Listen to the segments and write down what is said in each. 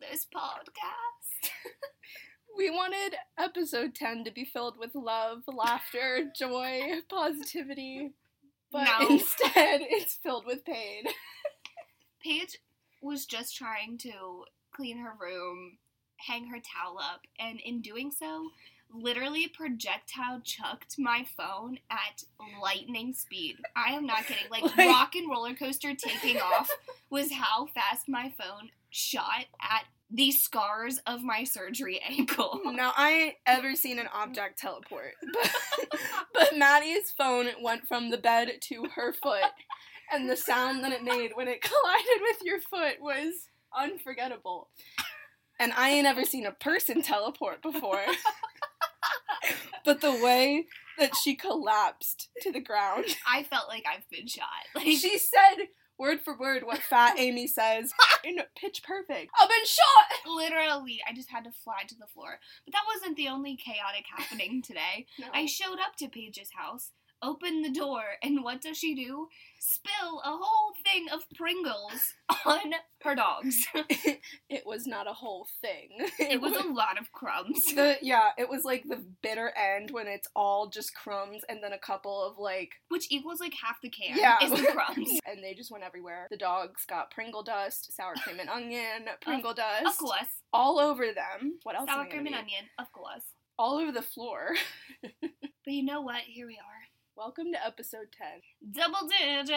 this podcast. we wanted episode 10 to be filled with love, laughter, joy, positivity. But No. instead, it's filled with pain. Paige was just trying to clean her room, hang her towel up, and in doing so, literally projectile chucked my phone at lightning speed. I am not kidding. Like, Like- rock and roller coaster taking off was how fast my phone shot at the scars of my surgery ankle. Now, I ain't ever seen an object teleport, but, but Maddie's phone went from the bed to her foot, and the sound that it made when it collided with your foot was unforgettable. And I ain't ever seen a person teleport before. But the way that she collapsed to the ground, I felt like I've been shot. Like, she said word for word what Fat Amy says in pitch perfect. I've been shot! literally, I just had to fly to the floor. But that wasn't the only chaotic happening today. No. I showed up to Paige's house, opened the door, and what does she do? Spill a whole thing of Pringles on her dogs. it was not a whole thing. It was a lot of crumbs. the yeah, it was like the bitter end when it's all just crumbs and then a couple of like Which equals like half the can Yeah. is the crumbs. and they just went everywhere. The dogs got Pringle dust, sour cream and onion, Pringle dust, Of course. all over them. What else? Sour cream and onion, of course. All over the floor. But you know what? Here we are. Welcome to episode ten. Double digits.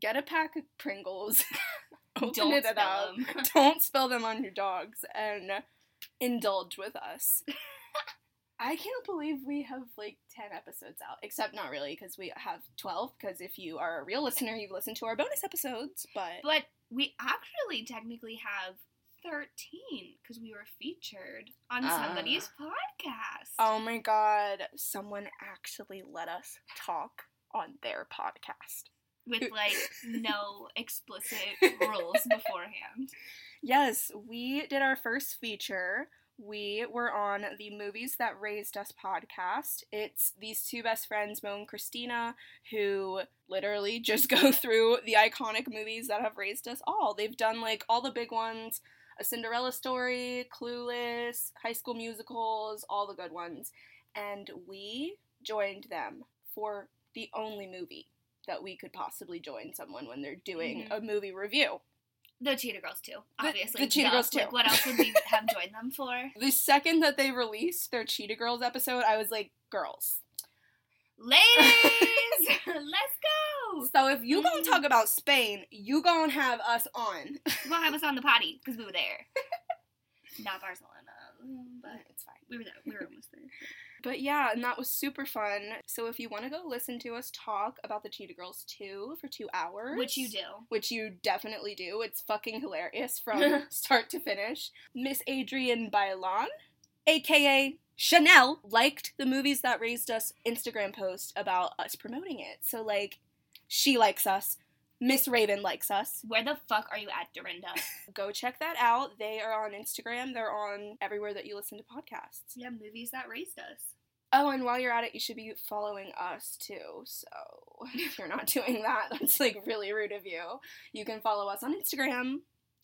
Get a pack of Pringles. Open Don't it spill up. 'em. Don't spill them on your dogs and indulge with us. I can't believe we have like 10 episodes out, except not really because we have 12. Because if you are a real listener, you've listened to our bonus episodes. But But we actually technically have 13 because we were featured on Ah. somebody's podcast. oh my god, someone actually let us talk on their podcast. with like no explicit rules beforehand. Yes, we did our first feature. We were on the Movies That Raised Us podcast. It's these two best friends, Mo and Christina, who literally just go through the iconic movies that have raised us all. They've done like all the big ones A Cinderella Story, Clueless, High School Musicals, all the good ones. And we joined them for the only movie that we could possibly join someone when they're doing Mhm. a movie review. The Cheetah Girls too, obviously. the Cheetah Girls, too. Like, what else would we have joined them for? The second that they released their Cheetah Girls episode, I was like, girls. Ladies, let's go. So if you gonna Mhm. talk about Spain, you gonna have us on. You're gonna have us on the potty because we were there. Not Barcelona, but it's fine. we were there. We were almost there. But yeah, and that was super fun. So if you want to go listen to us talk about the Cheetah Girls 2 for two hours, Which you do. which you definitely do, it's fucking hilarious from start to finish. Miss Adrienne Bailon, aka Chanel, liked the movies that raised us Instagram post about us promoting it. So like, she likes us. Miss Raven likes us. Where the fuck are you at, Dorinda? Go check that out. They are on Instagram. They're on everywhere that you listen to podcasts. yeah, movies that raised us. Oh, and while you're at it, you should be following us too. So if you're not doing that, that's like really rude of you. You can follow us on Instagram.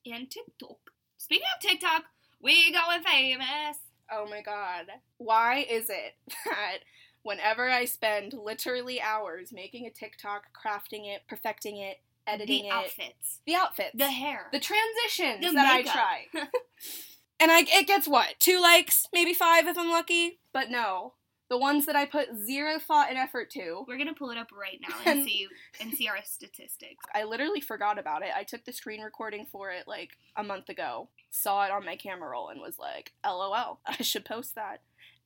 And TikTok. Speaking of TikTok, we going famous. Oh my god. Why is it that whenever I spend literally hours making a TikTok, crafting it, perfecting it, editing it. the it, outfits, the outfits, the hair, the transitions The that makeup. I try. and I it gets what? 2 likes, maybe 5 if I'm lucky. But no. The ones that I put zero thought and effort to, We're gonna pull it up right now and And- see and see our statistics. I literally forgot about it. I took the screen recording for it like a month ago, saw it on my camera roll, and was like, "LOL, I should post that."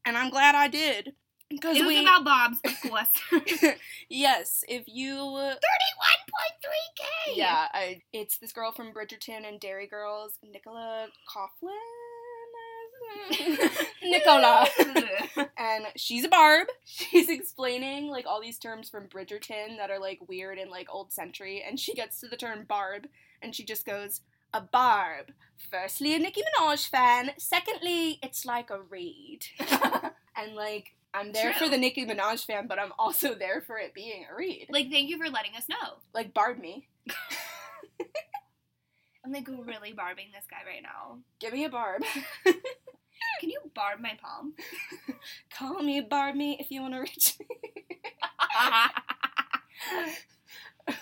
And I'm glad I did because It was we, about Bob's, of course. Yes, if you, thirty-one point three k. yeah, I, it's this girl from Bridgerton and Derry Girls, Nicola Coughlan, Nicola. and she's a barb. She's explaining like all these terms from Bridgerton that are like weird and like old century, and she gets to the term barb, and she just goes, "A barb. Firstly, a Nicki Minaj fan. Secondly, it's like a reed." and like I'm there True. for the Nicki Minaj fan, but I'm also there for it being a read. Like, thank you for letting us know. Like barb me. I'm like really barbing this guy right now. Give me a barb. Can you barb my palm? Call me barb me if you want to reach me.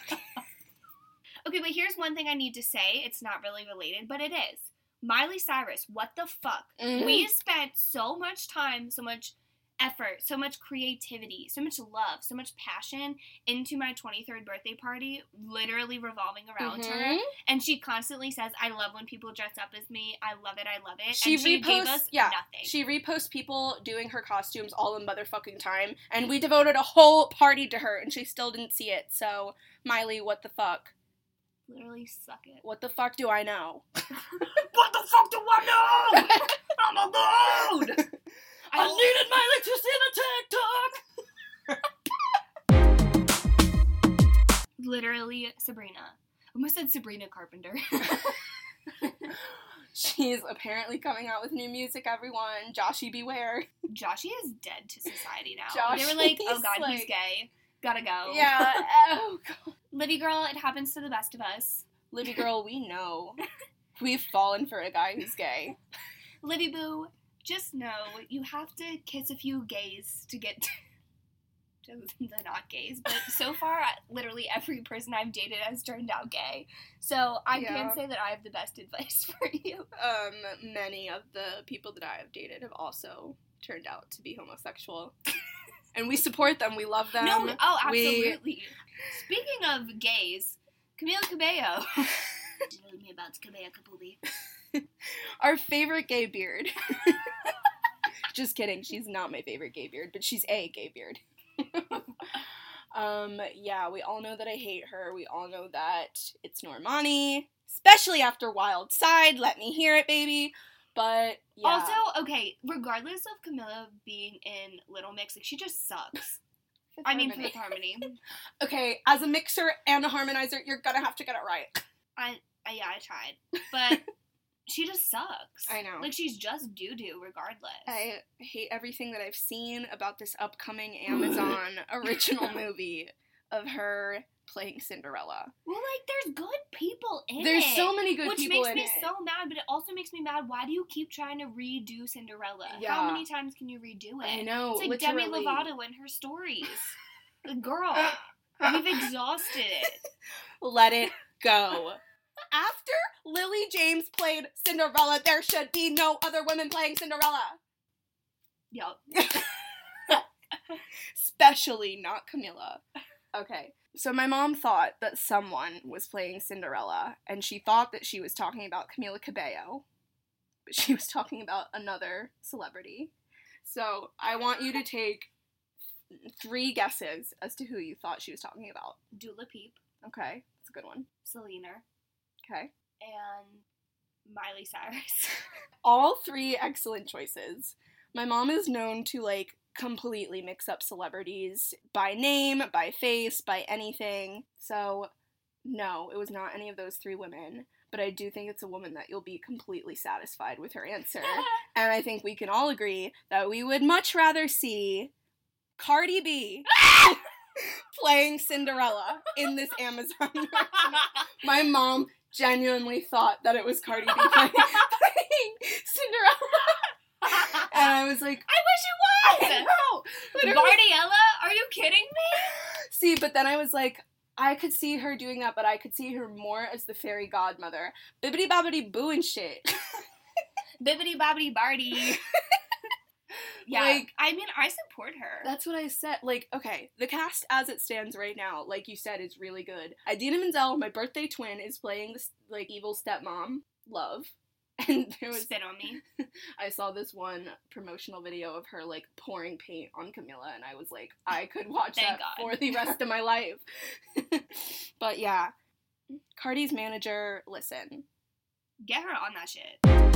okay, but here's one thing I need to say. It's not really related, but it is. Miley Cyrus, what the fuck? Mm. We spent so much time, so much effort, so much creativity, so much love, so much passion into my 23rd birthday party, literally revolving around her. Mhm. And she constantly says, I love when people dress up as me. I love it. I love it. She and she gave reposts- us yeah, nothing. She reposts people doing her costumes all the motherfucking time, and we devoted a whole party to her, and she still didn't see it. So, Miley, what the fuck? literally suck it. What the fuck do I know? What the fuck do I know? I'm alone. I needed Miley to see the TikTok. literally Sabrina. I almost said Sabrina Carpenter. She's apparently coming out with new music, everyone. Joshy beware. Joshy is dead to society now. Josh, they were like, oh he's god, he's gay. Gotta go. Yeah. Oh, God. Libby girl, it happens to the best of us. Libby girl, we know. We've fallen for a guy who's gay. Libby boo, just know you have to kiss a few gays to get to the not gays. But so far, literally every person I've dated has turned out gay. So I Yeah. can say that I have the best advice for you. Um, many of the people that I have dated have also turned out to be homosexual. and we support them. We love them. no, oh, we- absolutely. Speaking of gays, Camila Cabello. Tell me about Camila Cabello. Our favorite gay beard. Just kidding. She's not my favorite gay beard, but she's a gay beard. um, yeah, we all know that I hate her. We all know that it's Normani, especially after Wild Side. Let me hear it, baby. But yeah. Also, okay, regardless of Camila being in Little Mix, like she just sucks. Fifth I mean, Harmony. Fifth Harmony. okay, as a mixer and a harmonizer, you're gonna have to get it right. I, I yeah, I tried, but she just sucks. I know. Like she's just doo doo, regardless. I hate everything that I've seen about this upcoming Amazon original movie of her playing Cinderella. well, like there's good people in There's it. There's so many good people. which people makes me it. so mad, but it also makes me mad. Why do you keep trying to redo Cinderella? Yeah. How many times can you redo it? I know, It's like Demi. Lovato and her stories. the girl, we've exhausted it. Let it go. After Lily James played Cinderella, there should be no other women playing Cinderella. Yup. Especially not Camila. Okay. So my mom thought that someone was playing Cinderella, and she thought that she was talking about Camila Cabello, but she was talking about another celebrity. So I want you to take three guesses as to who you thought she was talking about. Dula Peep, Okay, that's a good one. Selena, Okay. and Miley Cyrus. All three excellent choices. My mom is known to like completely mix up celebrities by name, by face, by anything. So, no, it was not any of those three women. But I do think it's a woman that you'll be completely satisfied with her answer. and I think we can all agree that we would much rather see Cardi B playing Cinderella in this Amazon. My mom genuinely thought that it was Cardi B playing, playing Cinderella. And I was like, I wish it was. Literally. Bardiella, are you kidding me? See, but then I was like, I could see her doing that, but I could see her more as the fairy godmother. Bibbity bobbity boo and shit. Bibbity bobbity bardy. yeah, Like- I mean, I support her. That's what I said. Like, okay, the cast as it stands right now, like you said, is really good. Idina Menzel, my birthday twin, is playing this like evil stepmom, Love. And there was Spit on me. I saw this one promotional video of her like pouring paint on Camila, and I was like, I could watch that God. for the rest of my life. but yeah, Cardi's manager, listen, Get her on that shit.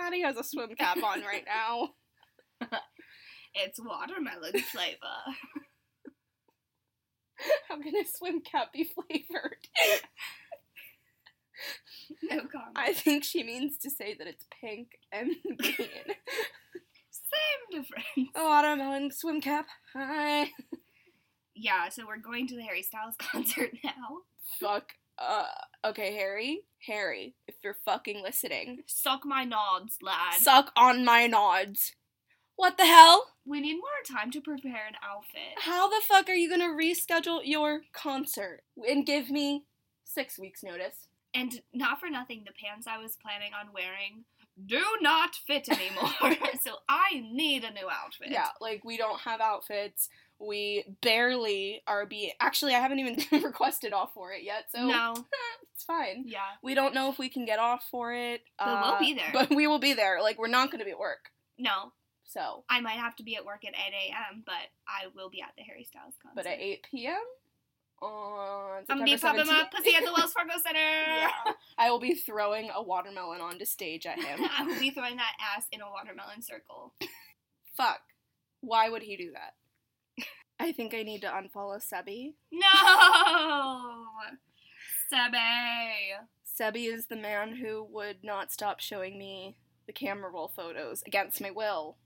Maddie has a swim cap on right now. It's watermelon flavor. How can a swim cap be flavored? No comment. I think she means to say that it's pink and green. Same difference. A watermelon swim cap. Hi. Yeah, so we're going to the Harry Styles concert now. Fuck. Uh. Okay, Harry. Harry, if you're fucking listening, Suck my nods, lad. suck on my nods. What the hell? we need more time to prepare an outfit. How the fuck are you gonna reschedule your concert and give me six weeks notice? And not for nothing, the pants I was planning on wearing do not fit anymore. so I need a new outfit. Yeah, like we don't have outfits. We barely are being. Actually, I haven't even requested off for it yet, so No. it's fine. Yeah. We don't know if we can get off for it. But we'll uh, be there. But we will be there. Like we're not gonna be at work. No. So, I might have to be at work at 8 a.m., but I will be at the Harry Styles concert. but at eight p.m. on I'm gonna be popping my 17th, pussy at the Wells Fargo Center. yeah, I will be throwing a watermelon onto stage at him. I will be throwing that ass in a watermelon circle. Fuck. Why would he do that? I think I need to unfollow Sebi. No! Sebe! Sebi is the man who would not stop showing me the camera roll photos against my will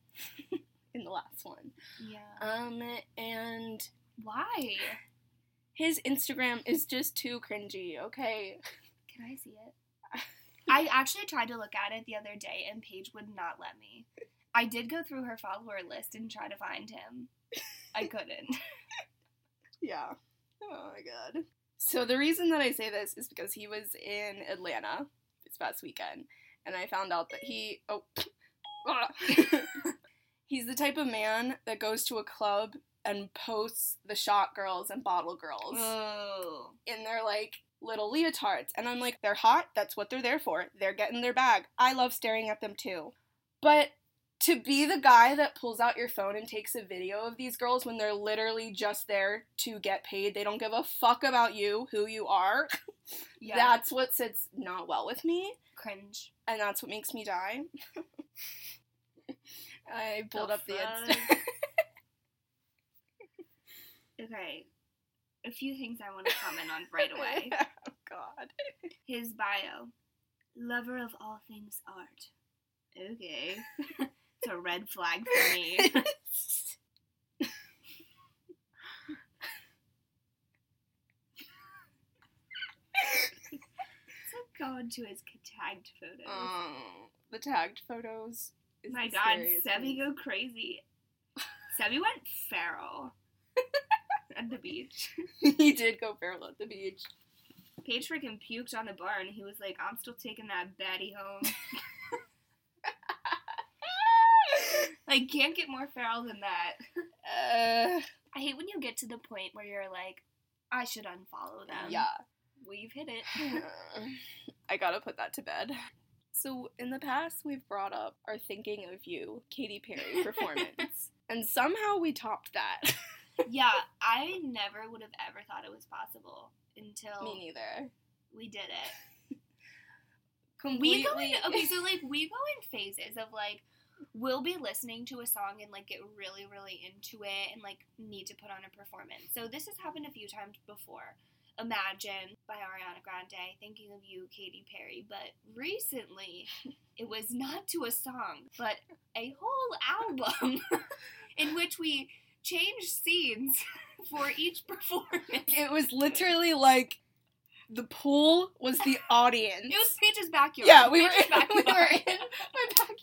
in the last one. Yeah. Um, and Why? his Instagram is just too cringy, okay? Can I see it? I actually tried to look at it the other day and Paige would not let me. I did go through her follower list and try to find him. I couldn't. Yeah. Oh my god. So the reason that I say this is because he was in Atlanta this past weekend, and I found out that he oh Ah. he's the type of man that goes to a club and posts the shot girls and bottle girls Oh. in their like little leotards, and I'm like, they're hot. That's what they're there for. They're getting their bag. I love staring at them too, but. To be the guy that pulls out your phone and takes a video of these girls when they're literally just there to get paid, they don't give a fuck about you, who you are. Yeah. That's what sits not well with me, cringe. and that's what makes me die. I pulled The up the? Insta. Okay. A few things I want to comment on right away. oh God. His bio. Lover of all things art. Okay. It's a red flag for me. so go into his tagged photos. um, the tagged photos. Is My the god, scariest Sebi go crazy. Sebi went feral at the beach. he did go feral at the beach. Paige freaking puked on the bar and he was like, I'm still taking that baddie home. like, can't get more feral than that. Uh, I hate when you get to the point where you're like, I should unfollow them. yeah. We've hit it. I gotta put that to bed. So, in the past, we've brought up our Thinking of You Katy Perry performance. and somehow we topped that. yeah, I never would have ever thought it was possible until Me neither. we did it. Completely. We go in okay, so like we go in phases of like we'll be listening to a song and like get really, really into it and like need to put on a performance. So this has happened a few times before. Imagine by Ariana Grande, thinking of you, Katy Perry. But recently, it was not to a song, but a whole album in which we changed scenes for each performance. It was literally like the pool was the audience. It was Paige's backyard. yeah, we were, in, we were in my backyard.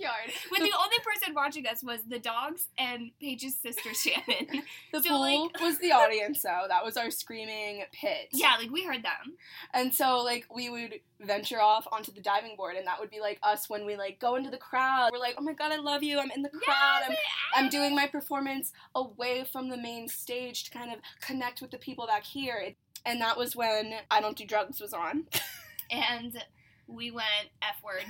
When the only person watching us was the dogs and Paige's sister Shannon. The so, pool like- was the audience, though. That was our screaming pit. Yeah, like we heard them. And so, like, we would venture off onto the diving board, and that would be like us when we like go into the crowd. We're like, "Oh my god, I love you! I'm in the crowd. I'm, I'm doing my performance away from the main stage to kind of connect with the people back here." And that was when I Don't Do Drugs was on. and we went F word.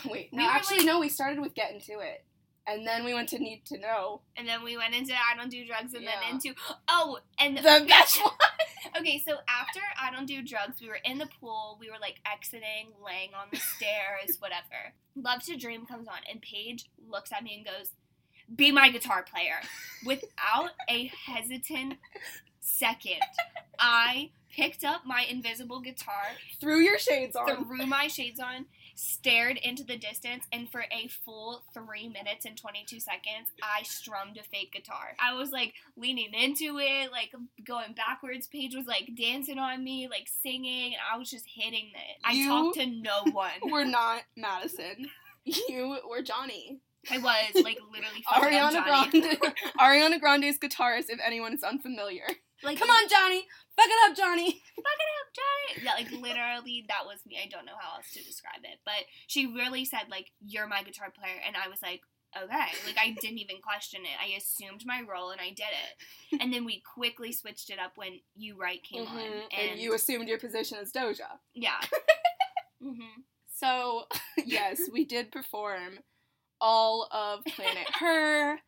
Wait, We no, were, actually, like- no. We started with Get Into It, and then we went to Need to Know. And then we went into I don't do drugs and Yeah. then into oh and The best one. Okay, so after I don't do drugs, we were in the pool, we were like exiting, laying on the stairs, whatever. Love to Dream comes on and Paige looks at me and goes, Be my guitar player without a hesitant second, I picked up my invisible guitar, Threw your shades on. threw my shades on, stared into the distance, and for a full three minutes and 22 seconds, I strummed a fake guitar. I was like leaning into it, like going backwards. Paige was like dancing on me, like singing, and I was just hitting it. I You- talked to no one. We're not Madison. You were Johnny. I was like literally Ariana Grande. Ariana Grande's guitarist, if anyone is unfamiliar. Like, Come on, Johnny. Fuck it up, Johnny. fuck it up, Johnny. Yeah, like literally, that was me. I don't know how else to describe it, but she really said like, "You're my guitar player," and I was like, "Okay." Like I didn't even question it. I assumed my role and I did it. And then we quickly switched it up when You Right came on, Mhm, and, And you assumed your position as Doja. yeah. hmm So, yes, we did perform all of Planet Her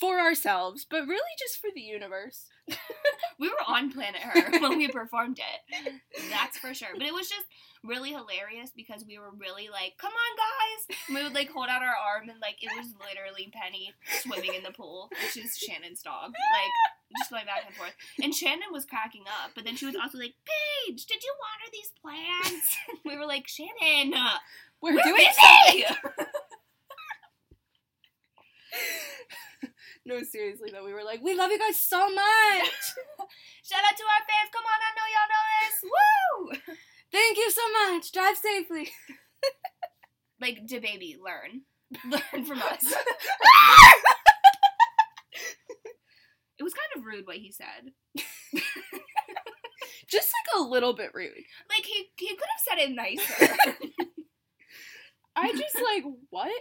for ourselves, but really just for the universe. We were on Planet Her when we performed it. That's for sure. But it was just really hilarious because we were really like, come on, guys. And we would like hold out our arm and like it was literally Penny swimming in the pool, which is Shannon's dog. Like just going back and forth. And Shannon was cracking up, but then she was also like, Paige, did you water these plants? we were like, Shannon, We're, we're doing busy. No, seriously though, we were like, we love you guys so much. Shout out to our fans. Come on, I know y'all know this. Woo! Thank you so much. Drive safely. Like, to baby, learn. Learn from us. It was kind of rude what he said. Just like a little bit rude. Like he he could have said it nicer. I just like what?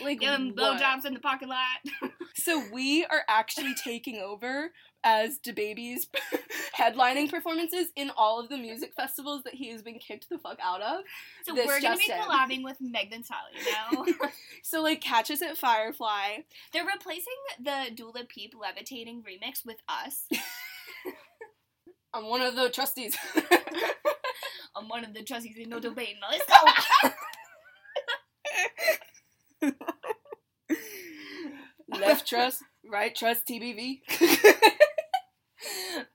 Like Give him what? blowjobs in the parking lot. So we are actually taking over as DaBaby's headlining performances in all of the music festivals that he has been kicked the fuck out of. So we're gonna be in. collabing with Megan Sally now. So like catch us at Firefly. They're replacing the Dula Peep levitating remix with us. I'm one of the trustees. I'm one of the trustees in no debate. Now let's go. Left trust, right trust, TBV.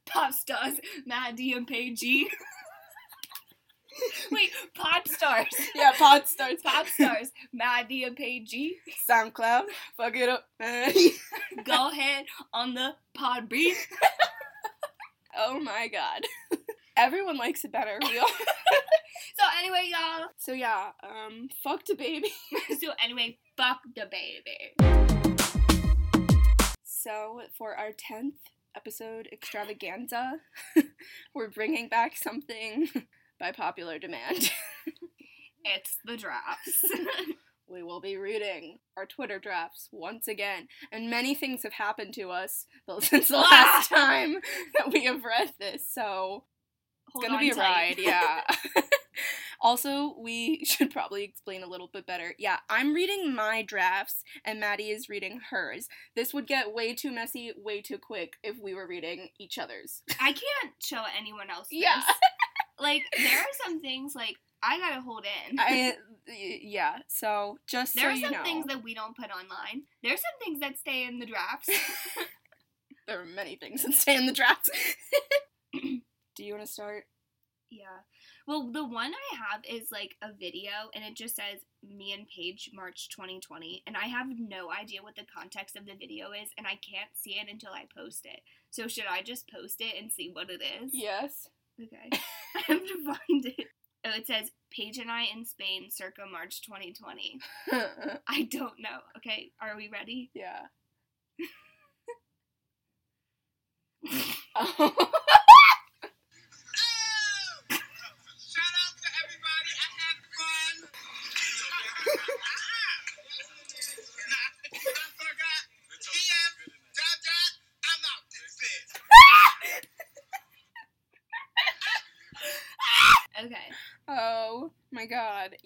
Pop stars, Matt D and Paige Wait, pop stars. yeah, pop stars. Pop stars, Matt D and Paige SoundCloud, fuck it up. Go ahead on the pod beat. oh my god. Everyone likes it better. real. So anyway, y'all. so yeah, um, fuck DaBaby. So anyway, fuck the baby. So for our tenth episode extravaganza, we're bringing back something by popular demand. It's the drafts. we will be reading our Twitter drafts once again, and many things have happened to us since the last ah! time that we have read this. So Hold it's gonna on be a ride, yeah. Also, we should probably explain a little bit better. Yeah, I'm reading my drafts, and Maddie is reading hers. This would get way too messy, way too quick if we were reading each other's. I can't show anyone else this. Yeah. Like there are some things like I gotta hold in. I, yeah. So just there so are some know, things that we don't put online. There are some things that stay in the drafts. there are many things that stay in the drafts. Do you want to start? yeah. Well, the one I have is like a video and it just says me and Paige March 2020 and I have no idea what the context of the video is and I can't see it until I post it. So should I just post it and see what it is? Yes. Okay. I have to find it. Oh, it says Paige and I in Spain circa March 2020. I don't know. Okay, are we ready? yeah. Shout oh.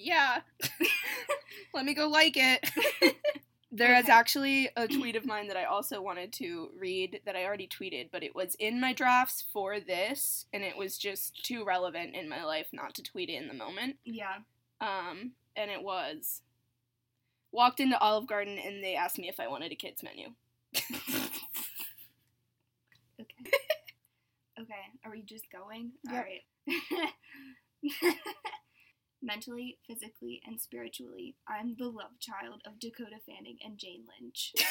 Yeah. Let me go like it. There is Okay. actually a tweet of mine that I also wanted to read that I already tweeted, but it was in my drafts for this, and it was just too relevant in my life not to tweet it in the moment. Yeah. Um, and it was walked into Olive Garden and they asked me if I wanted a kids menu. Okay. Okay, are we just going? Yep. All right. Mentally, physically, and spiritually, I'm the love child of Dakota Fanning and Jane Lynch.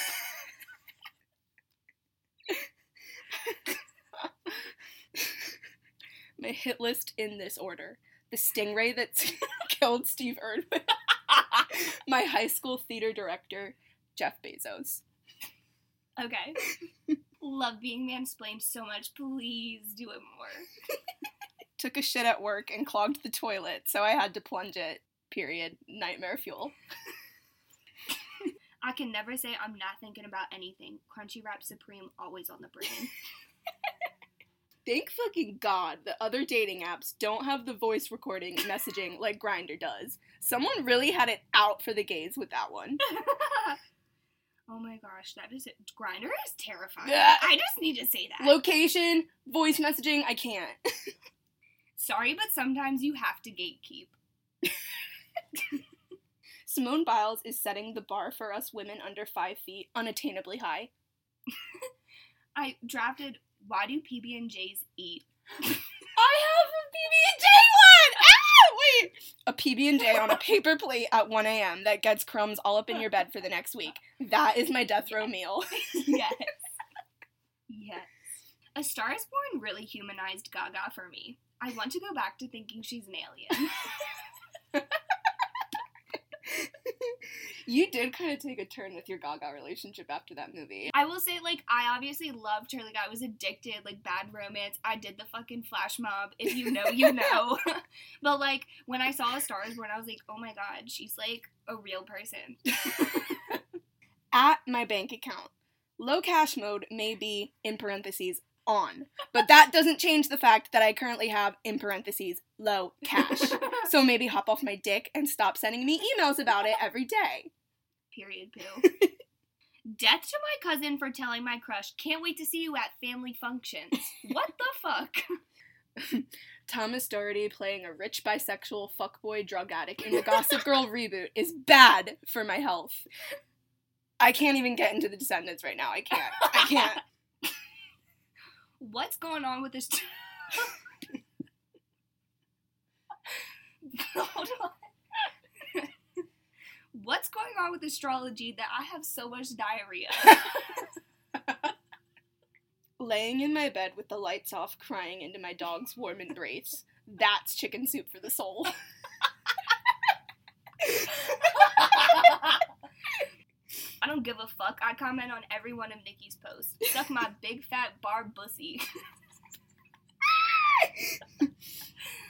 My hit list in this order: the stingray that killed Steve Erdman, my high school theater director, Jeff Bezos. Okay. Love being mansplained so much. Please do it more. Took a shit at work and clogged the toilet, so I had to plunge it. Period. Nightmare fuel. I can never say I'm not thinking about anything. Crunchy Wrap Supreme always on the brain. Thank fucking God the other dating apps don't have the voice recording messaging like Grindr does. Someone really had it out for the gays with that one. oh my gosh, that is it. Grindr is terrifying. Yeah. I just need to say that. Location, voice messaging, I can't. Sorry, but sometimes you have to gatekeep. Simone Biles is setting the bar for us women under five feet unattainably high. I drafted why do PB and J's eat? I have a PB and J one. Ah, wait, a PB and J on a paper plate at 1 a.m. that gets crumbs all up in your bed for the next week. That is my death row meal. yes. Yes. A Star is Born really humanized Gaga for me. I want to go back to thinking she's an alien. you did kind of take a turn with your Gaga relationship after that movie. I will say, like, I obviously loved her. Like, I was addicted. Like, bad romance. I did the fucking flash mob. If you know, you know. but, like, when I saw A Star is Born, I was like, oh my god, she's, like, a real person. At my bank account, low cash mode may be in parentheses on, but that doesn't change the fact that I currently have in parentheses low cash. So maybe hop off my dick and stop sending me emails about it every day. Period, poo. Death to my cousin for telling my crush, can't wait to see you at family functions. What the fuck? Thomas Doherty playing a rich bisexual fuckboy drug addict in the Gossip Girl reboot is bad for my health. I can't even get into the Descendants right now. I can't. I can't. What's going on with this? Hold on. What's going on with astrology that I have so much diarrhea? Laying in my bed with the lights off, crying into my dog's warm embrace. That's chicken soup for the soul. I don't give a fuck. I comment on every one of Nicki's posts. Suck my big fat bar bussy.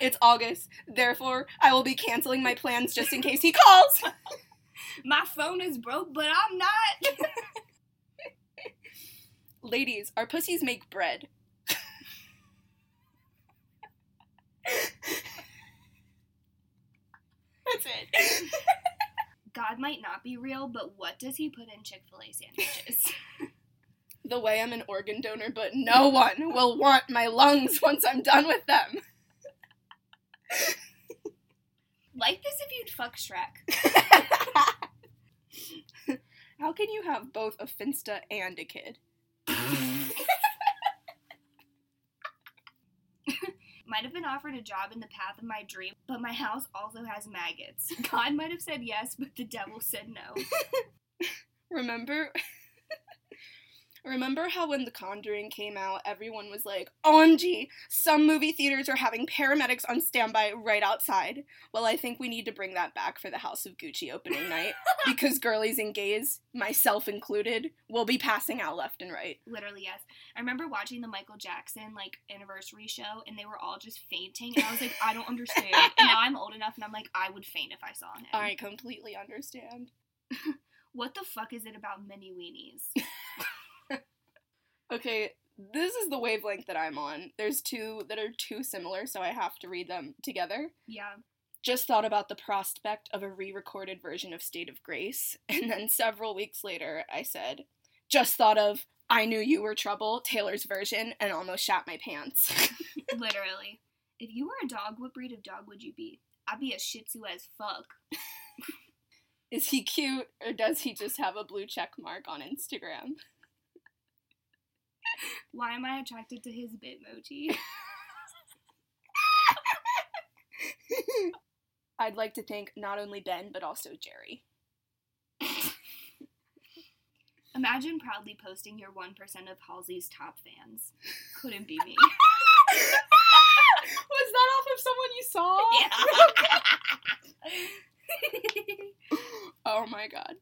It's August, therefore, I will be canceling my plans just in case he calls. My phone is broke, but I'm not. Ladies, our pussies make bread. That's it. God might not be real, but what does he put in Chick fil A sandwiches? The way I'm an organ donor, but no one will want my lungs once I'm done with them. like this if you'd fuck Shrek. How can you have both a Finsta and a kid? Might have been offered a job in the path of my dream, but my house also has maggots. God might have said yes, but the devil said no. Remember? Remember how when The Conjuring came out, everyone was like, OMG, some movie theaters are having paramedics on standby right outside. Well, I think we need to bring that back for the House of Gucci opening night because girlies and gays, myself included, will be passing out left and right. Literally, yes. I remember watching the Michael Jackson like anniversary show, and they were all just fainting, and I was like, I don't understand. And now I'm old enough, and I'm like, I would faint if I saw him. I completely understand. What the fuck is it about mini weenies? Okay, this is the wavelength that I'm on. There's two that are too similar, so I have to read them together. Yeah. Just thought about the prospect of a re recorded version of State of Grace, and then several weeks later, I said, Just thought of I Knew You Were Trouble, Taylor's version, and almost shat my pants. Literally. If you were a dog, what breed of dog would you be? I'd be a Shih Tzu as fuck. is he cute, or does he just have a blue check mark on Instagram? Why am I attracted to his Bitmoji? I'd like to thank not only Ben but also Jerry. Imagine proudly posting your 1% of Halsey's top fans. Couldn't be me. Was that off of someone you saw? oh my god.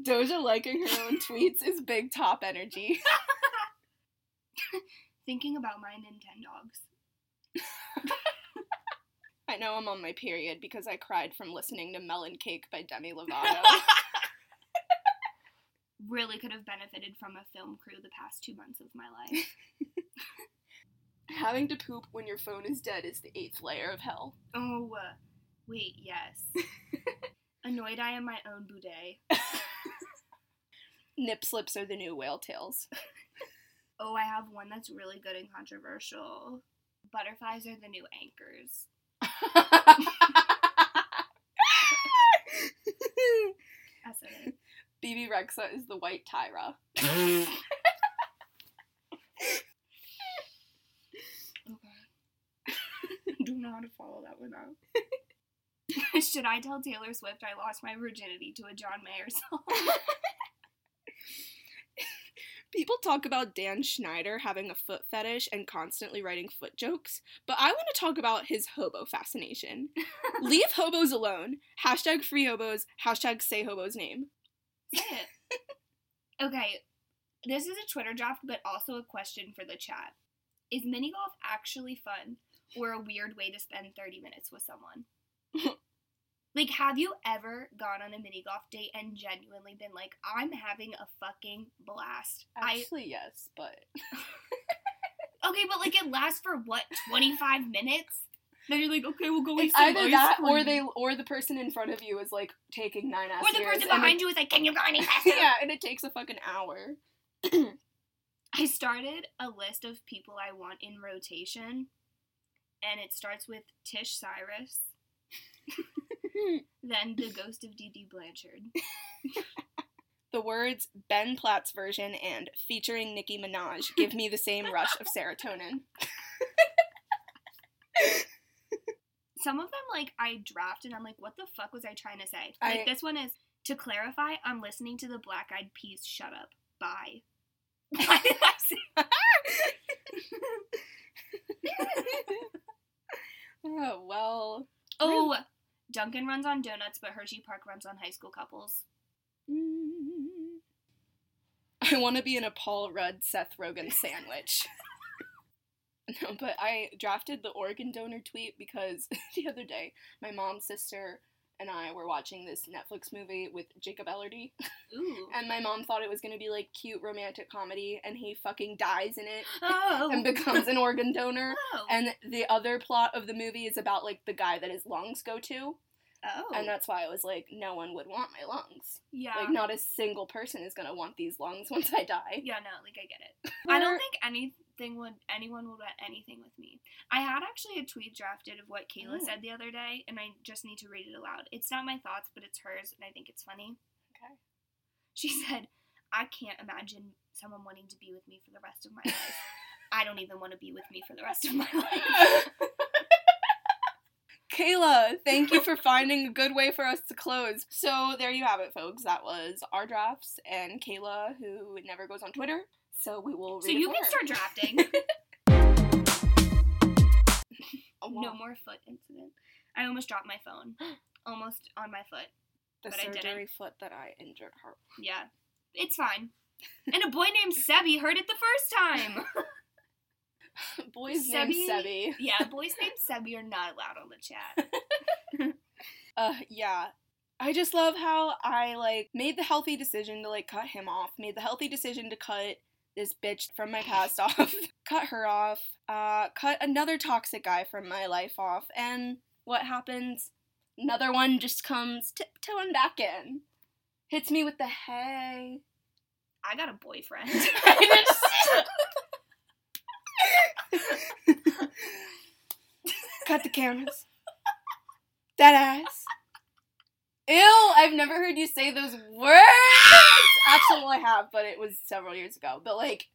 Doja liking her own tweets is big top energy. Thinking about my Nintendogs. I know I'm on my period because I cried from listening to Melon Cake by Demi Lovato. Really could have benefited from a film crew the past two months of my life. Having to poop when your phone is dead is the eighth layer of hell. Oh, uh, wait, yes. Annoyed I am my own boudet. Nip slips are the new whale tails. Oh, I have one that's really good and controversial. Butterflies are the new anchors. Bebe Rexha is the white Tyra. Okay. Don't know how to follow that one up. Should I tell Taylor Swift I lost my virginity to a John Mayer song? People talk about Dan Schneider having a foot fetish and constantly writing foot jokes, but I want to talk about his hobo fascination. Leave hobos alone. Hashtag free hobos. Hashtag say hobo's name. Say it. Okay, this is a Twitter draft, but also a question for the chat. Is mini golf actually fun or a weird way to spend 30 minutes with someone? like, have you ever gone on a mini golf date and genuinely been like, I'm having a fucking blast? I Actually, yes, but Okay, but like it lasts for what, 25 minutes? Then you're like, okay, we'll go eat it's some either that or they or the person in front of you is like taking nine ass Or the person behind it- you is like, can you go any faster? yeah, and it takes a fucking hour. I started a list of people I want in rotation, and it starts with Tish Cyrus, then the ghost of Dee Dee Blanchard. The words Ben Platt's version and featuring Nicki Minaj give me the same rush of serotonin. Some of them, like, I draft and I'm like, what the fuck was I trying to say? I- Like, this one is to clarify, I'm listening to the Black Eyed Peas Shut Up. Bye. Why did I say oh, well. Oh, Dunkin' runs on donuts, but Hershey Park runs on high school couples. Mm. I want to be in a Paul Rudd Seth Rogen sandwich. no, but I drafted the organ donor tweet because the other day my mom's sister and I were watching this Netflix movie with Jacob Elordi, Ooh. and my mom thought it was gonna be like cute romantic comedy, and he fucking dies in it Oh. and becomes an organ donor. Oh. And the other plot of the movie is about like the guy that his lungs go to, oh. and that's why I was like, no one would want my lungs. yeah. Like, not a single person is gonna want these lungs once I die. Yeah, no, like I get it. I don't think anything would anyone would want anything with me. I had actually a tweet drafted of what Kayla Oh. said the other day, and I just need to read it aloud. It's not my thoughts, but it's hers, and I think it's funny. Okay. She said, "I can't imagine someone wanting to be with me for the rest of my life. I don't even want to be with me for the rest of my life." Kayla, thank you for finding a good way for us to close. So there you have it, folks. That was our drafts and Kayla, who never goes on Twitter. So we will. Read so you can start drafting. No more foot incident. I almost dropped my phone, almost on my foot. the but I didn't. surgery foot that I injured her. Yeah, it's fine. And a boy named Sebi heard it the first time. Boys named Sebi? Sebi. yeah, boys named Sebi are not allowed on the chat. Uh, yeah. I just love how I like made the healthy decision to like cut him off. Made the healthy decision to cut this bitch from my past off. cut her off. Uh, cut another toxic guy from my life off. And what happens? Another one just comes tiptoeing back in. Hits me with the hey. I got a boyfriend. Cut the cameras. That ass. Ew, I've never heard you say those words. Actually, well, I have, but it was several years ago. But like,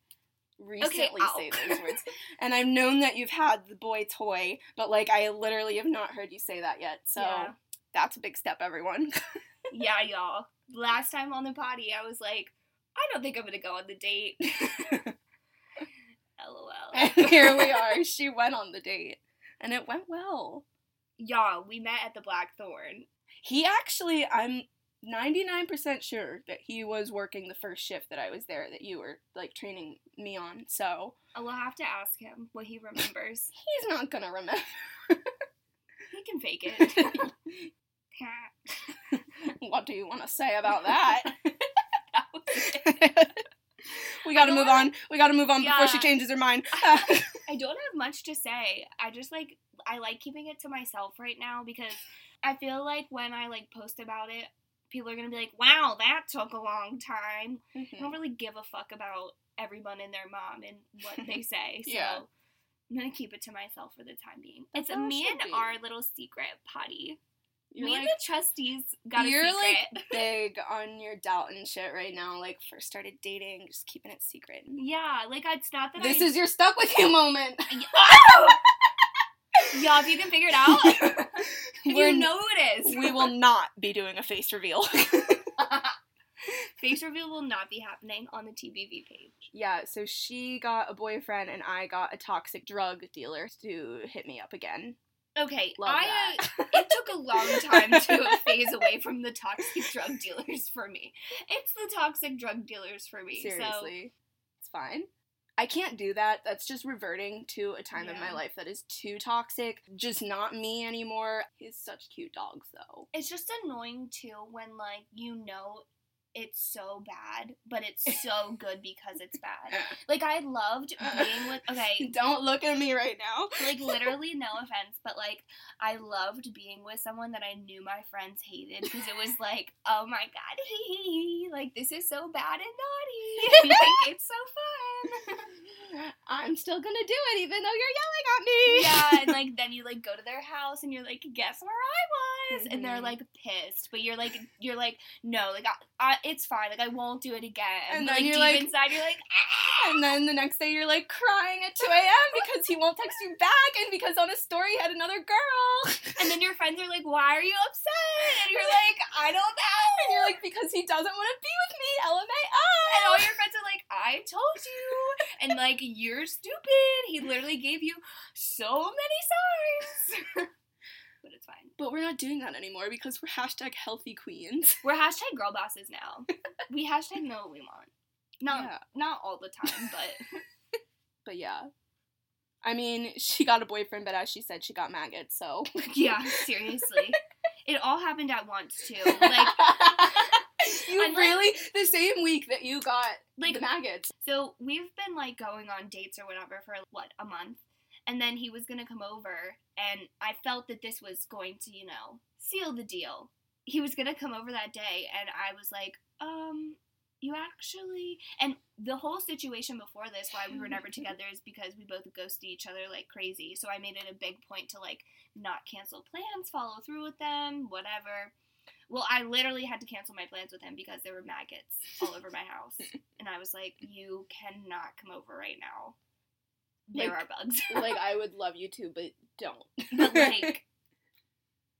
recently ow. say those words. And I've known that you've had the boy toy, but like I literally have not heard you say that yet. So Yeah. that's a big step, everyone. yeah, y'all. Last time on the potty, I was like, I don't think I'm gonna go on the date. And here we are. She went on the date, and it went well. Y'all, we met at the Blackthorn. He actually, I'm 99% sure that he was working the first shift that I was there that you were like training me on. So uh, I will have to ask him what he remembers. he's not gonna remember. he can fake it. what do you want to say about that? That was it. we gotta move wanna- on. We gotta move on before she changes her mind. I don't have much to say. I just like I like keeping it to myself right now because I feel like when I like post about it, people are gonna be like, "Wow, that took a long time." I don't mm-hmm. really give a fuck about everyone and their mom and what they say. So Yeah. I'm gonna keep it to myself for the time being. That's it's me and be. our little secret potty. You're me like, and the trustees got a you're like big on your Dalton shit right now. Like first started dating, just keeping it secret. yeah, like it's not that This I. is your stuck with you moment. yeah, if you can figure it out, if We're- you know who it is. we will not be doing a face reveal. Face reveal will not be happening on the TBV page. yeah, so she got a boyfriend and I got a toxic drug dealer to hit me up again. Okay, Love I uh, it took a long time to phase away from the toxic drug dealers for me. It's the toxic drug dealers for me. So Seriously. It's fine. I can't do that. That's just reverting to a time in my life that is too toxic. Just not me anymore. He's such cute dogs though. it's just annoying too when like you know it's so bad, but it's so good because it's bad. Like I loved being with okay, Don't look at me right now. like literally no offense but like i loved being with someone that i knew my friends hated because it was like oh my god hee hee like this is so bad and naughty like it's so fun I'm still gonna do it even though you're yelling at me. yeah and like then you like go to their house and you're like guess where i was and they're Mhm. like pissed but you're like you're like no like I, I, it's fine like i won't do it again And then like you're deep like- inside you're like ah! And then the next day you're like crying at 2 a.m. because he won't text you back and because on his story he had another girl. and then your friends are like why are you upset and you're like i don't know And you're like, because he doesn't want to be with me, LMAO. And all your friends are like, I told you. And like, you're stupid. He literally gave you so many signs. but it's fine. But we're not doing that anymore because we're hashtag healthy queens. We're hashtag girl bosses now. We hashtag know what we want. Not Yeah. not all the time, but But yeah. I mean, she got a boyfriend, but as she said, she got maggots, so. yeah, seriously. It all happened at once too. Like you like- really, the same week that you got like the maggots. So we've been like going on dates or whatever for what a month, and then he was gonna come over, and I felt that this was going to, you know, seal the deal. He was gonna come over that day, and I was like, um, you actually, and the whole situation before this, why we were never together, is because we both ghosted each other like crazy. So I made it a big point to like not cancel plans, follow through with them, whatever. Well, I literally had to cancel my plans with him because there were maggots all over my house. And I was like, you cannot come over right now. There Like- are bugs. like, I would love you to, but don't. but like,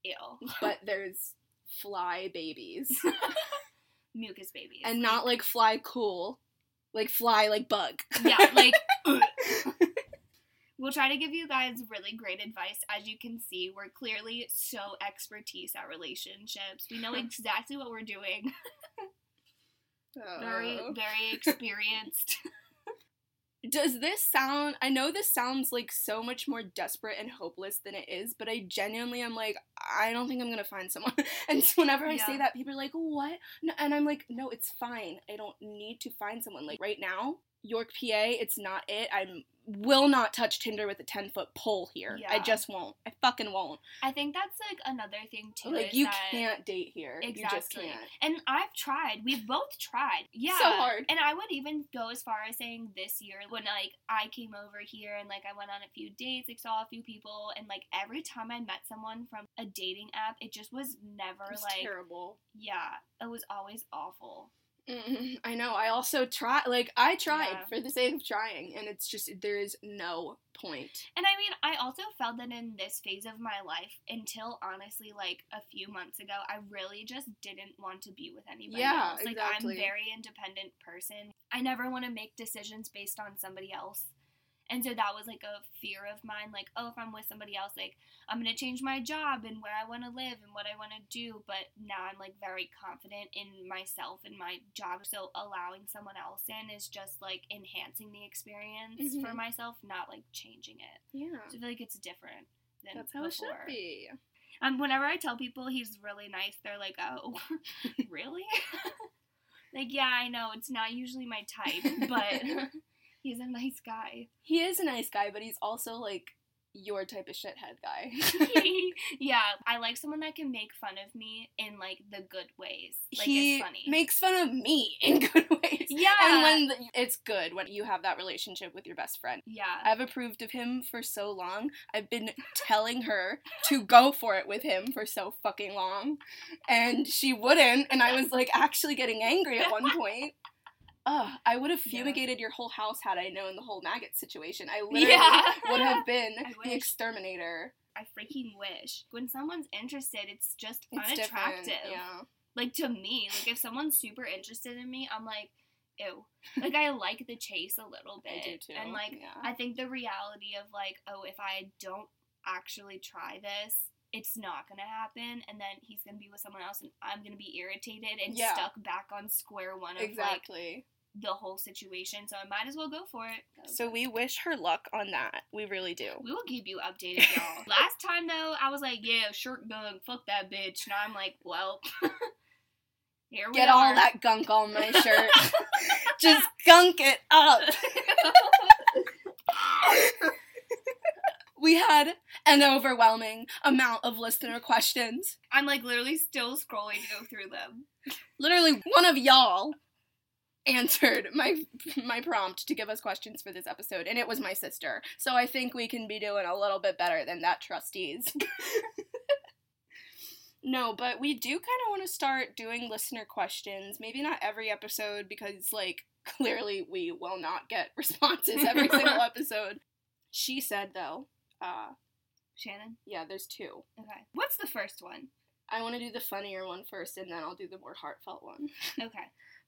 ew. but there's fly babies. Mucus babies. and not like fly cool. Like fly like bug. yeah, like. We'll try to give you guys really great advice. As you can see, we're clearly so expertise at relationships. We know exactly what we're doing. Very, Oh. very experienced. Does this sound I know this sounds like so much more desperate and hopeless than it is, but I genuinely am like, I don't think I'm gonna find someone. And so whenever I say that, people are like, What? No, and I'm like, No, it's fine. I don't need to find someone. Like right now, York, PA, it's not it. I will not touch Tinder with a ten foot pole here. I just won't. I fucking won't. I think that's like another thing too. like you can't date here. You just Exactly. And I've tried. We've both tried. Yeah. So hard. And I would even go as far as saying this year when like I came over here and like I went on a few dates, like saw a few people, and like every time I met someone from a dating app, it just was never It was like terrible. yeah, it was always awful. Mm, I know. I also try. Like I tried Yeah. for the sake of trying, and it's just there is no point. And I mean, I also felt that in this phase of my life, until honestly, like a few months ago, I really just didn't want to be with anybody Yeah, else. Like, exactly. I'm a very independent person. I never want to make decisions based on somebody else. And so that was like a fear of mine. Like, oh, if I'm with somebody else, like, I'm going to change my job and where I want to live and what I want to do. But now I'm like very confident in myself and my job. So allowing someone else in is just like enhancing the experience for Mhm. myself, not like changing it. Yeah, So I feel like it's different than that's how before. it should be. Um, whenever I tell people he's really nice, they're like, "Oh, really?" like, yeah, I know it's not usually my type, but he's a nice guy. He is a nice guy, but he's also like your type of shithead guy. yeah, I like someone that can make fun of me in like the good ways. Like, he it's funny. makes fun of me in good ways. yeah, And when the, it's good when you have that relationship with your best friend. yeah, I've approved of him for so long. I've been telling her to go for it with him for so fucking long. And she wouldn't. And I was like actually getting angry at one point. Ugh, I would have Yeah. fumigated your whole house had I known the whole maggot situation. I literally yeah, would have been the exterminator. I freaking wish when someone's interested, it's just It's unattractive. Yeah. like to me like if someone's super interested in me i'm like ew like i like the chase a little bit I do too. and like yeah. i think the reality of like oh if i don't actually try this it's not gonna happen and then he's gonna be with someone else and i'm gonna be irritated and Yeah. stuck back on square one of like exactly. The whole situation so i might as well go for it So we wish her luck on that. We really do. we will keep you updated, y'all. Last time though, I was like, "Yeah, short gun, fuck that bitch." Now I'm like, "Well, here we Get are." all that gunk on my shirt. Just gunk it up. we had an overwhelming amount of listener questions. I'm like literally still scrolling to go through them. Literally, one of y'all answered my my prompt to give us questions for this episode, and it was my sister. So I think we can be doing a little bit better than that, trustees. no, but we do kind of want to start doing listener questions. Maybe not every episode because, like, clearly we will not get responses every single episode. She said though, uh, Shannon. yeah, there's two. Okay. What's the first one? I want to do the funnier one first, and then I'll do the more heartfelt one. Okay.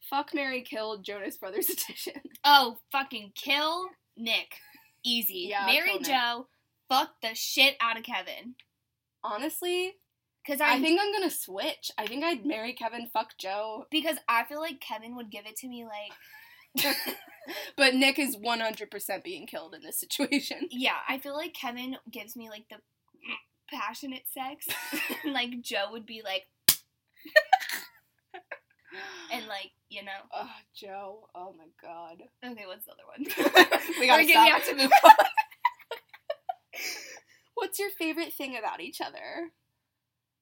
Fuck Mary killed Jonas Brothers edition. Oh, fucking kill Nick. Easy. Yeah, Mary kill. Joe. Fuck the shit out of Kevin. Honestly, Cause I I think I'm gonna switch. I think I'd marry Kevin, fuck Joe. because I feel like Kevin would give it to me like But Nick is 100% being killed in this situation. yeah. I feel like Kevin gives me like the passionate sex, like Joe would be like and like you know. Oh, Joe. Oh my god. Okay, what's the other one? we gotta We're stop. to move on. What's your favorite thing about each other?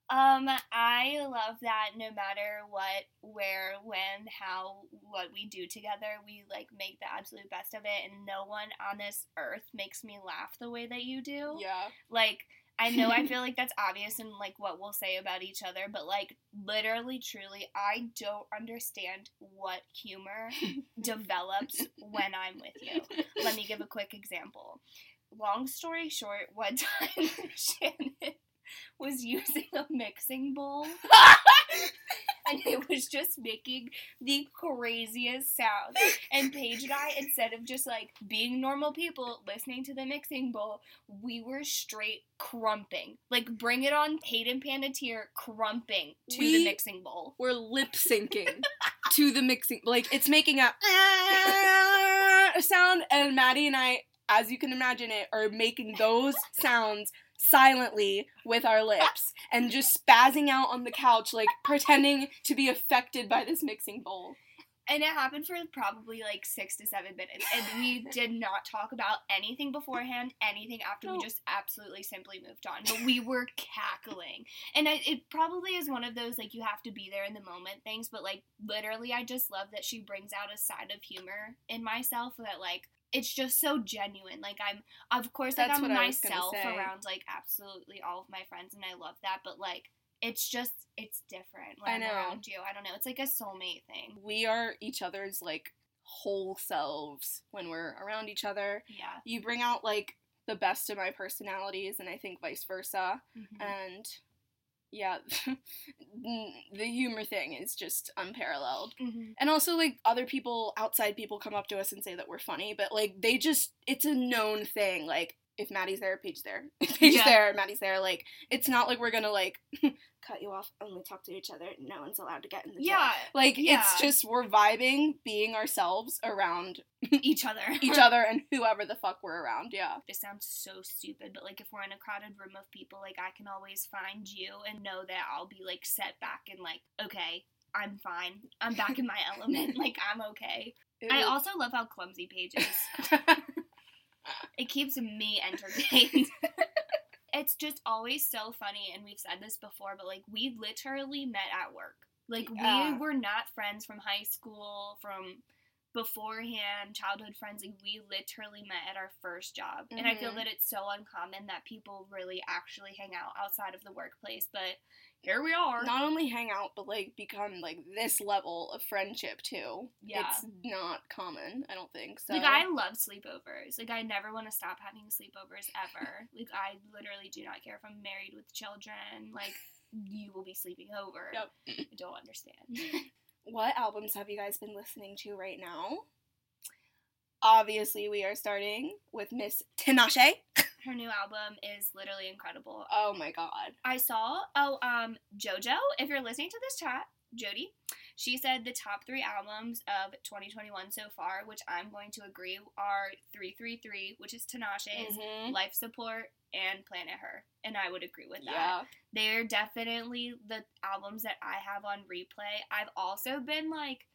Um, I love that no matter what, where, when, how, what we do together, we like make the absolute best of it, and no one on this earth makes me laugh the way that you do. Yeah. Like, I know I feel like that's obvious in like what we'll say about each other, but like literally, truly, I don't understand what humor develops when I'm with you. Let me give a quick example. Long story short, one time Shannon was using a mixing bowl and it was just making the craziest sound. And Paige and I, instead of just like being normal people listening to the mixing bowl, we were straight crumping. Like bring it on Hayden Panettiere crumping to We- the mixing bowl. We're lip syncing to the mixing. Like, it's making a sound, and Maddie and I, as you can imagine it, are making those sounds silently with our lips and just spazzing out on the couch, like pretending to be affected by this mixing bowl. And it happened for probably like six to seven minutes. And we did not talk about anything beforehand, anything after. We just absolutely simply moved on. But we were cackling. And I, it probably is one of those like you have to be there in the moment things. But like literally, I just love that she brings out a side of humor in myself that like. It's just so genuine. Like I'm, of course, like That's I'm what I was gonna myself around like absolutely all of my friends, and I love that. But like it's just it's different when I I'm know. around you. I don't know. It's like a soulmate thing. We are each other's like whole selves when we're around each other. Yeah. You bring out like the best of my personalities, and I think vice versa. Mhm. And yeah, the humor thing is just unparalleled. Mhm. And also, like, other people, outside people come up to us and say that we're funny, but, like, they just, it's a known thing. Like, if Maddie's there, Paige's there. If Paige's Yeah. there, Maddie's there. Like, it's not like we're gonna, like, cut you off, only talk to each other, no one's allowed to get in the Yeah. Like, yeah. it's just, we're vibing, being ourselves around Each other. each other and whoever the fuck we're around. Yeah. this sounds so stupid, but like if we're in a crowded room of people, like I can always find you and know that I'll be like set back and like, okay, I'm fine. I'm back in my element. Like I'm okay. I also love how clumsy Paige is. It keeps me entertained. it's just always so funny, and we've said this before, but like we literally met at work. Like Yeah. we were not friends from high school, from beforehand, childhood friends. Like we literally met at our first job, and I feel Mhm. that it's so uncommon that people really actually hang out outside of the workplace. But here we are. not only hang out, but, like, become, like, this level of friendship, too. Yeah. It's not common, I don't think. So. Like I love sleepovers. Like I never want to stop having sleepovers ever. like I literally do not care if I'm married with children. Like you will be sleeping over. Yep. I don't understand. What albums have you guys been listening to right now? Obviously, we are starting with Miss Tinashe. Her new album is literally incredible. Oh my god. I saw oh um JoJo, if you're listening to this chat, Jody, she said the top three albums of 2021 so far, which I'm going to agree are 333, which is Tinashe's, Mhm. Life Support, and Planet Her. And I would agree with that. Yeah. They're definitely the albums that I have on replay. I've also been like,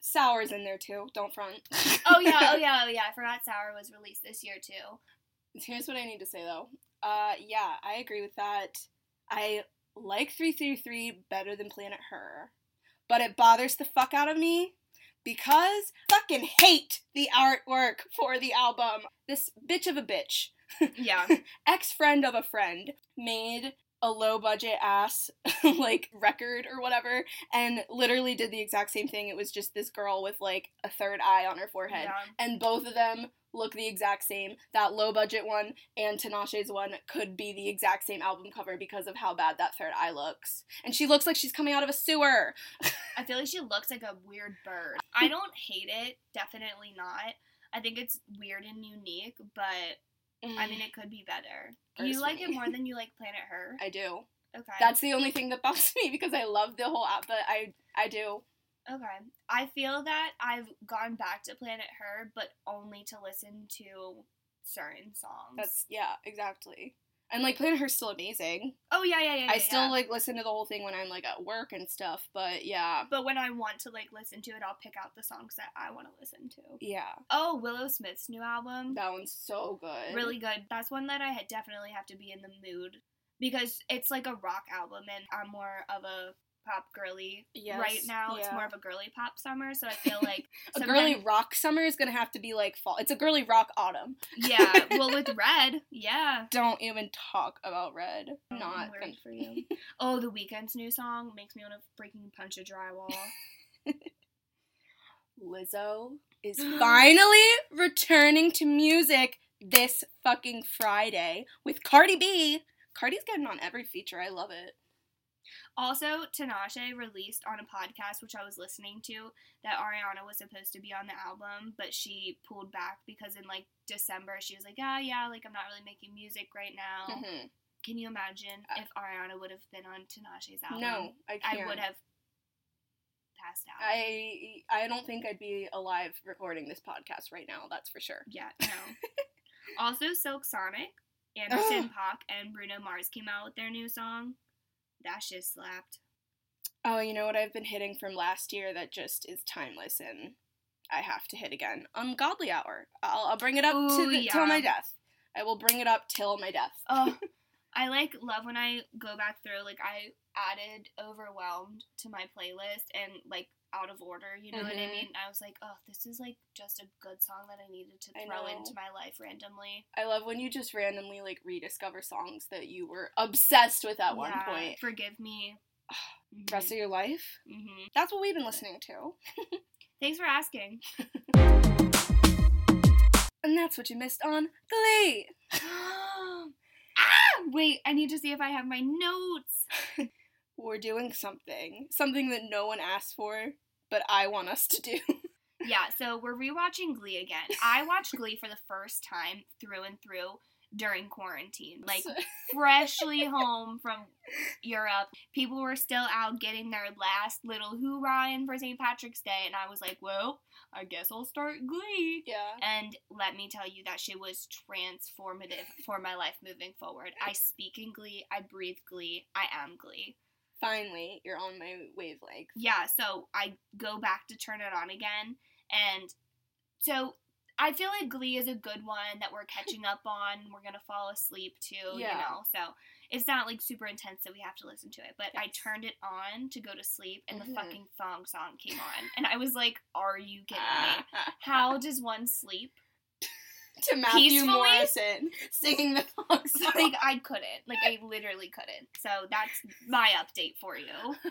Sour's in there too. Don't front. oh yeah, oh yeah, oh yeah. I forgot Sour was released this year too. Here's what I need to say though. Uh, yeah, I agree with that. I like 333 better than Planet Her, but it bothers the fuck out of me because I fucking hate the artwork for the album. This bitch of a bitch, Yeah. ex friend of a friend, made a low budget ass like record or whatever and literally did the exact same thing. It was just this girl with like a third eye on her forehead yeah. and both of them look the exact same. That low budget one and Tinashe's one could be the exact same album cover because of how bad that third eye looks. And she looks like she's coming out of a sewer. I feel like she looks like a weird bird. I don't hate it, definitely not. I think it's weird and unique, but I mean, eh. it could be better. You like it more than you like Planet Her? I do. Okay. That's the only thing that bugs me because I love the whole app, but I I do. okay. I feel that I've gone back to Planet Her, but only to listen to certain songs. That's yeah, exactly. And like Planet still amazing. oh yeah, yeah, yeah. I yeah, still yeah. like listen to the whole thing when I'm like at work and stuff, but yeah. But when I want to like listen to it, I'll pick out the songs that I want to listen to. Yeah. Oh, Willow Smith's new album. That one's so good. really good. That's one that I had definitely have to be in the mood because it's like a rock album, and I'm more of a pop girly Yes, right now. It's more of a girly pop summer, so I feel like A girly rock summer is gonna have to be like fall. It's a girly rock autumn. Yeah, well, with Red, yeah. Don't even talk about red. I'm Not worried for you. Oh, the Weeknd's new song makes me want to freaking punch a drywall. Lizzo is finally returning to music this fucking Friday with Cardi B. Cardi's getting on every feature. I love it. Also, Tinashe released on a podcast which I was listening to that Ariana was supposed to be on the album, but she pulled back because in like December she was like, "Ah, yeah, like I'm not really making music right now." Mhm. Can you imagine Uh, if Ariana would have been on Tinashe's album? No, I I can't. would have passed out. I I don't think I'd be alive recording this podcast right now. That's for sure. yeah, no. also, Silk Sonic, Anderson Paak, and Bruno Mars came out with their new song. That shit slapped. Oh, you know what I've been hitting from last year that just is timeless and I have to hit again. Ungodly Hour. I'll, I'll bring it up to Ooh, the, till my death. I will bring it up till my death. Oh, I like love when I go back through. Like I added "Overwhelmed" to my playlist and like out of order. You know what I Mhm. mean? I was like, oh, this is like just a good song that I needed to throw into my life randomly. I love when you just randomly like rediscover songs that you were obsessed with at one point. Forgive me. Rest of your life. hmm That's what we've been listening to. Thanks for asking. And that's what you missed on Glee. Wait, I need to see if I have my notes. We're doing something. Something that no one asked for, but I want us to do. Yeah, so we're rewatching Glee again. I watched Glee for the first time through and through during quarantine. Like freshly home from Europe. People were still out getting their last little hoorah in for St. Patrick's Day, and I was like, well, I guess I'll start Glee. yeah. And let me tell you, that shit was transformative for my life moving forward. I speak in Glee, I breathe Glee, I am Glee. Finally, you're on my wavelength. Yeah, so I go back to turn it on again, and so I feel like Glee is a good one that we're catching up on. We're gonna fall asleep to, you know. So it's not like super intense that we have to listen to it. But I turned it on to go to sleep, and Mhm. the fucking thong song came on, and I was like, "Are you kidding me? How does one sleep?" To Matthew Peacefully? Morrison singing the song. like I couldn't. Like I literally couldn't. So that's my update for you.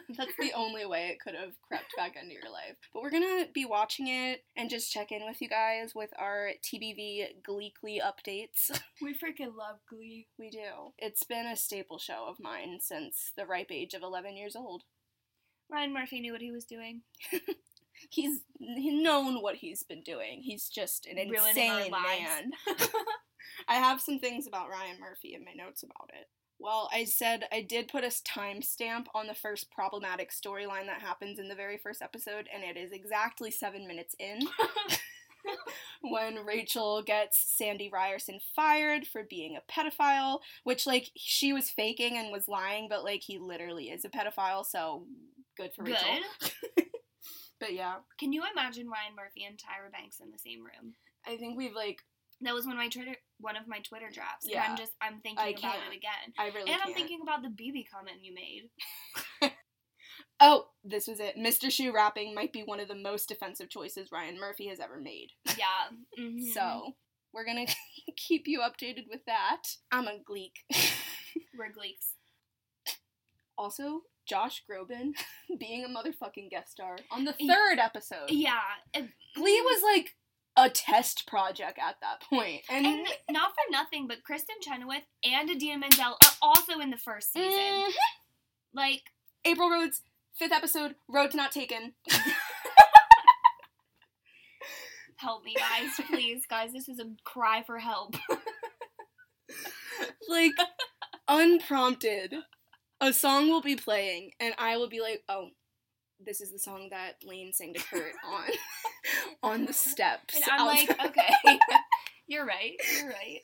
That's the only way it could have crept back into your life. But we're gonna be watching it and just check in with you guys with our TBV Gleekly updates. We freaking love Glee. We do. It's been a staple show of mine since the ripe age of 11 years old. Ryan Murphy knew what he was doing. He's known what he's been doing. He's just an insane man. I have some things about Ryan Murphy in my notes about it. Well, I said I did put a timestamp on the first problematic storyline that happens in the very first episode, and it is exactly seven minutes in when Rachel gets Sandy Ryerson fired for being a pedophile, which, like, she was faking and was lying, but, like, he literally is a pedophile, so good for Rachel. Good. But yeah, Can you imagine Ryan Murphy and Tyra Banks in the same room? I think we've, like, That was one of my Twitter one of my Twitter drafts. And Yeah. I'm just I'm thinking I about can't. it again. I really and I'm can't. thinking about the BB comment you made. Oh, this was it. Mr. Schue rapping might be one of the most offensive choices Ryan Murphy has ever made. Yeah. mhm. So, we're gonna keep you updated with that. I'm a gleek. we're gleeks. also, Josh Groban being a motherfucking guest star on the third episode. Yeah. Glee was like a test project at that point. And, and not for nothing, but Kristin Chenoweth and Idina Menzel are also in the first season. Mhm. Like, April Rhodes, fifth episode, Rhodes Not Taken. help me, guys, please, guys. This is a cry for help. like unprompted a song will be playing and i will be like oh this is the song that Blaine sang to kurt on on the steps And I'm like, okay, you're right, you're right.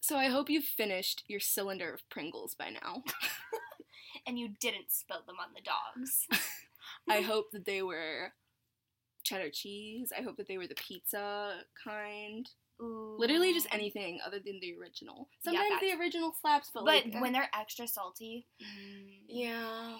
so i hope you've finished your cylinder of pringles by now. And you didn't spill them on the dogs. i hope that they were cheddar cheese. I hope that they were the pizza kind Ooh. literally just anything other than the original Yeah, sometimes the original slaps but, But like, when they're extra salty, mm, yeah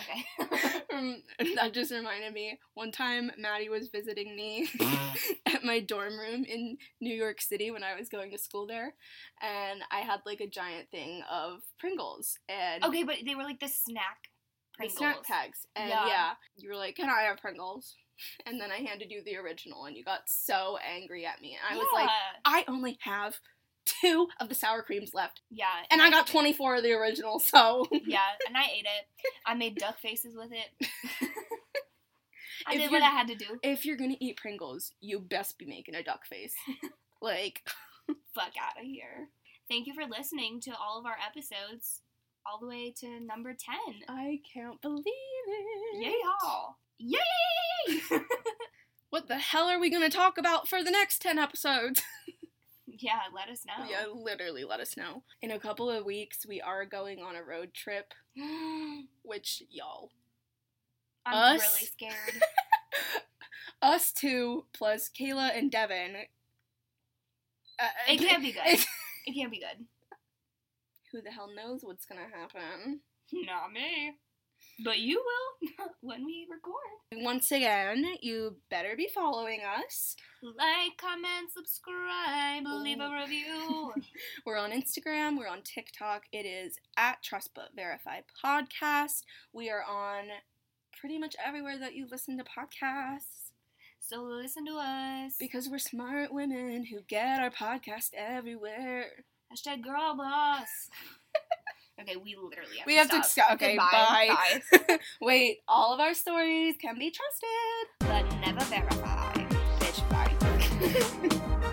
okay. Um, that just reminded me. One time, Maddie was visiting me at my dorm room in New York City when I was going to school there, and I had like a giant thing of Pringles and okay, but they were like the snack the Pringles. snack tags, and Yeah. yeah. you were like, "Can I have Pringles?" And then I handed you the original, and you got so angry at me. And I was like, "I only have two of the sour creams left, yeah, and I got twenty four of the original, so." yeah, and I ate it. I made duck faces with it. I If did what I had to do. if you're gonna eat Pringles, you best be making a duck face. like, Fuck out of here. Thank you for listening to all of our episodes, all the way to number ten. I can't believe it. Yay, y'all! Yay! What the hell are we gonna talk about for the next 10 episodes? yeah, let us know. Yeah, literally let us know. In a couple of weeks, we are going on a road trip, which, y'all, I'm Us? really scared. us two plus Kayla and Devin Uh, It can't be good. It can't be good. Who the hell knows what's gonna happen? Not me. But you will when we record. Once again, you better be following us. Like, comment, subscribe, leave a oh. review. We're on Instagram, we're on TikTok. It is at Trust But Verify Podcast. We are on pretty much everywhere that you listen to podcasts so listen to us. because we're smart women who get our podcast everywhere. Hashtag girl boss. okay, we literally have We to have to stop. stop. Okay, Goodbye, bye. bye. Wait, all of our stories can be trusted. But never verified. Bitch, bye.